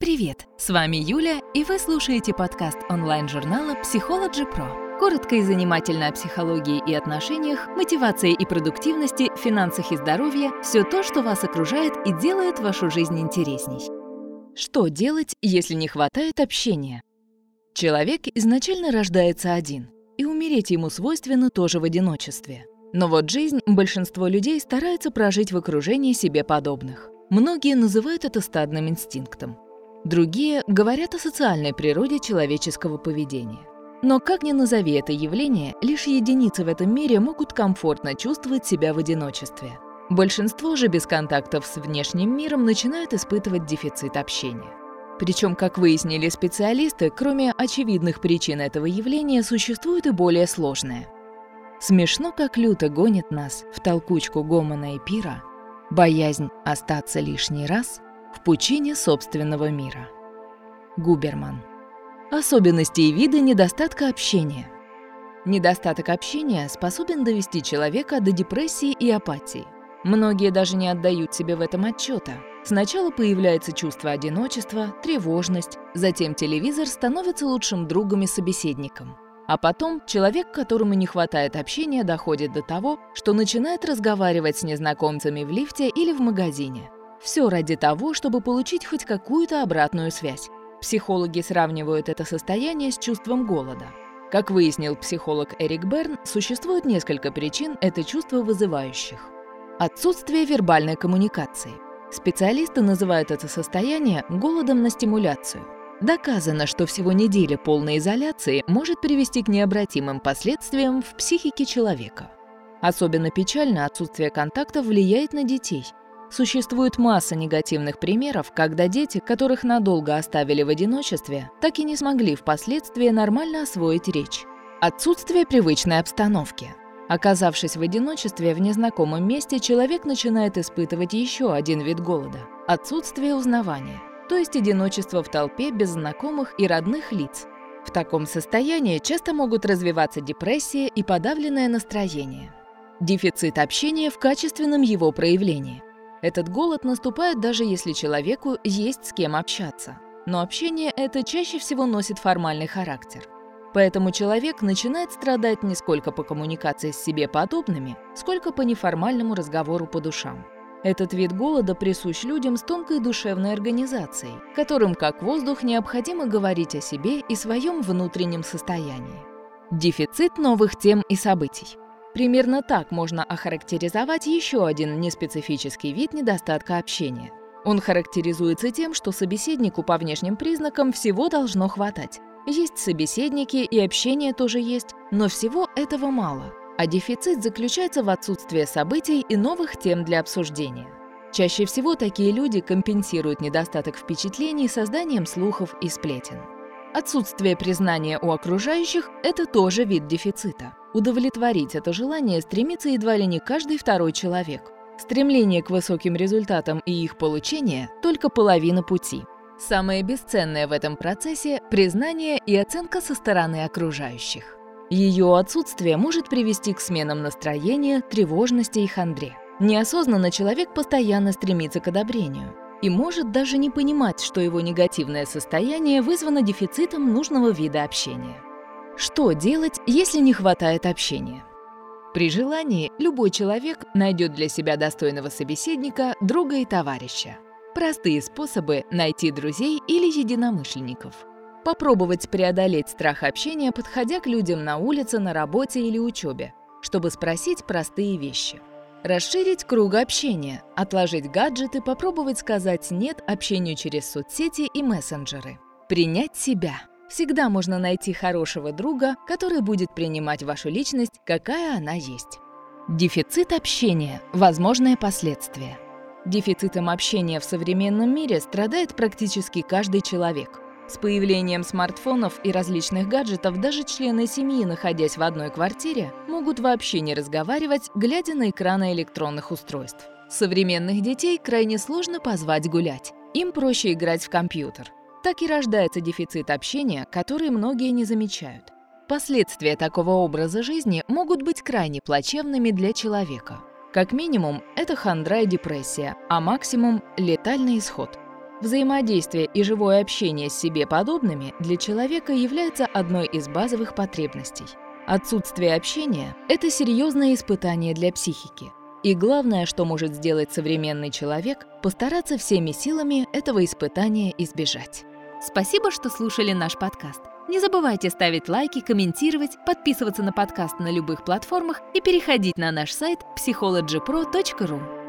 Привет! С вами Юля, и вы слушаете подкаст онлайн-журнала Psychology Pro. Коротко и занимательно о психологии и отношениях, мотивации и продуктивности, финансах и здоровье – все то, что вас окружает и делает вашу жизнь интересней. Что делать, если не хватает общения? Человек изначально рождается один, и умереть ему свойственно тоже в одиночестве. Но вот жизнь большинство людей старается прожить в окружении себе подобных. Многие называют это стадным инстинктом. Другие говорят о социальной природе человеческого поведения. Но как ни назови это явление, лишь единицы в этом мире могут комфортно чувствовать себя в одиночестве. Большинство же без контактов с внешним миром начинают испытывать дефицит общения. Причем, как выяснили специалисты, кроме очевидных причин этого явления, существует и более сложное. Смешно, как люто гонит нас в толкучку гомона и пира, боязнь остаться лишний раз – в пучине собственного мира. Губерман. Особенности и виды недостатка общения. Недостаток общения способен довести человека до депрессии и апатии. Многие даже не отдают себе в этом отчета. Сначала появляется чувство одиночества, тревожность, затем телевизор становится лучшим другом и собеседником. А потом человек, которому не хватает общения, доходит до того, что начинает разговаривать с незнакомцами в лифте или в магазине – все ради того, чтобы получить хоть какую-то обратную связь. Психологи сравнивают это состояние с чувством голода. Как выяснил психолог Эрик Берн, существует несколько причин это чувство вызывающих. Отсутствие вербальной коммуникации. Специалисты называют это состояние голодом на стимуляцию. Доказано, что всего неделя полной изоляции может привести к необратимым последствиям в психике человека. Особенно печально отсутствие контактов влияет на детей – Существует масса негативных примеров, когда дети, которых надолго оставили в одиночестве, так и не смогли впоследствии нормально освоить речь. Отсутствие привычной обстановки. Оказавшись в одиночестве в незнакомом месте, человек начинает испытывать еще один вид голода – отсутствие узнавания, то есть одиночество в толпе без знакомых и родных лиц. В таком состоянии часто могут развиваться депрессия и подавленное настроение. Дефицит общения в качественном его проявлении – этот голод наступает даже если человеку есть с кем общаться. Но общение это чаще всего носит формальный характер. Поэтому человек начинает страдать не сколько по коммуникации с себе подобными, сколько по неформальному разговору по душам. Этот вид голода присущ людям с тонкой душевной организацией, которым как воздух необходимо говорить о себе и своем внутреннем состоянии. Дефицит новых тем и событий. Примерно так можно охарактеризовать еще один неспецифический вид недостатка общения. Он характеризуется тем, что собеседнику по внешним признакам всего должно хватать. Есть собеседники и общение тоже есть, но всего этого мало. А дефицит заключается в отсутствии событий и новых тем для обсуждения. Чаще всего такие люди компенсируют недостаток впечатлений созданием слухов и сплетен. Отсутствие признания у окружающих – это тоже вид дефицита. Удовлетворить это желание стремится едва ли не каждый второй человек. Стремление к высоким результатам и их получение – только половина пути. Самое бесценное в этом процессе – признание и оценка со стороны окружающих. Ее отсутствие может привести к сменам настроения, тревожности и хандре. Неосознанно человек постоянно стремится к одобрению и может даже не понимать, что его негативное состояние вызвано дефицитом нужного вида общения. Что делать, если не хватает общения? При желании любой человек найдет для себя достойного собеседника, друга и товарища. Простые способы найти друзей или единомышленников. Попробовать преодолеть страх общения, подходя к людям на улице, на работе или учебе, чтобы спросить простые вещи. Расширить круг общения, отложить гаджеты, попробовать сказать «нет» общению через соцсети и мессенджеры. Принять себя – Всегда можно найти хорошего друга, который будет принимать вашу личность, какая она есть. Дефицит общения – возможные последствия. Дефицитом общения в современном мире страдает практически каждый человек. С появлением смартфонов и различных гаджетов даже члены семьи, находясь в одной квартире, могут вообще не разговаривать, глядя на экраны электронных устройств. Современных детей крайне сложно позвать гулять. Им проще играть в компьютер. Так и рождается дефицит общения, который многие не замечают. Последствия такого образа жизни могут быть крайне плачевными для человека. Как минимум, это хандра и депрессия, а максимум – летальный исход. Взаимодействие и живое общение с себе подобными для человека является одной из базовых потребностей. Отсутствие общения – это серьезное испытание для психики. И главное, что может сделать современный человек – постараться всеми силами этого испытания избежать. Спасибо, что слушали наш подкаст. Не забывайте ставить лайки, комментировать, подписываться на подкаст на любых платформах и переходить на наш сайт psychologypro.ru.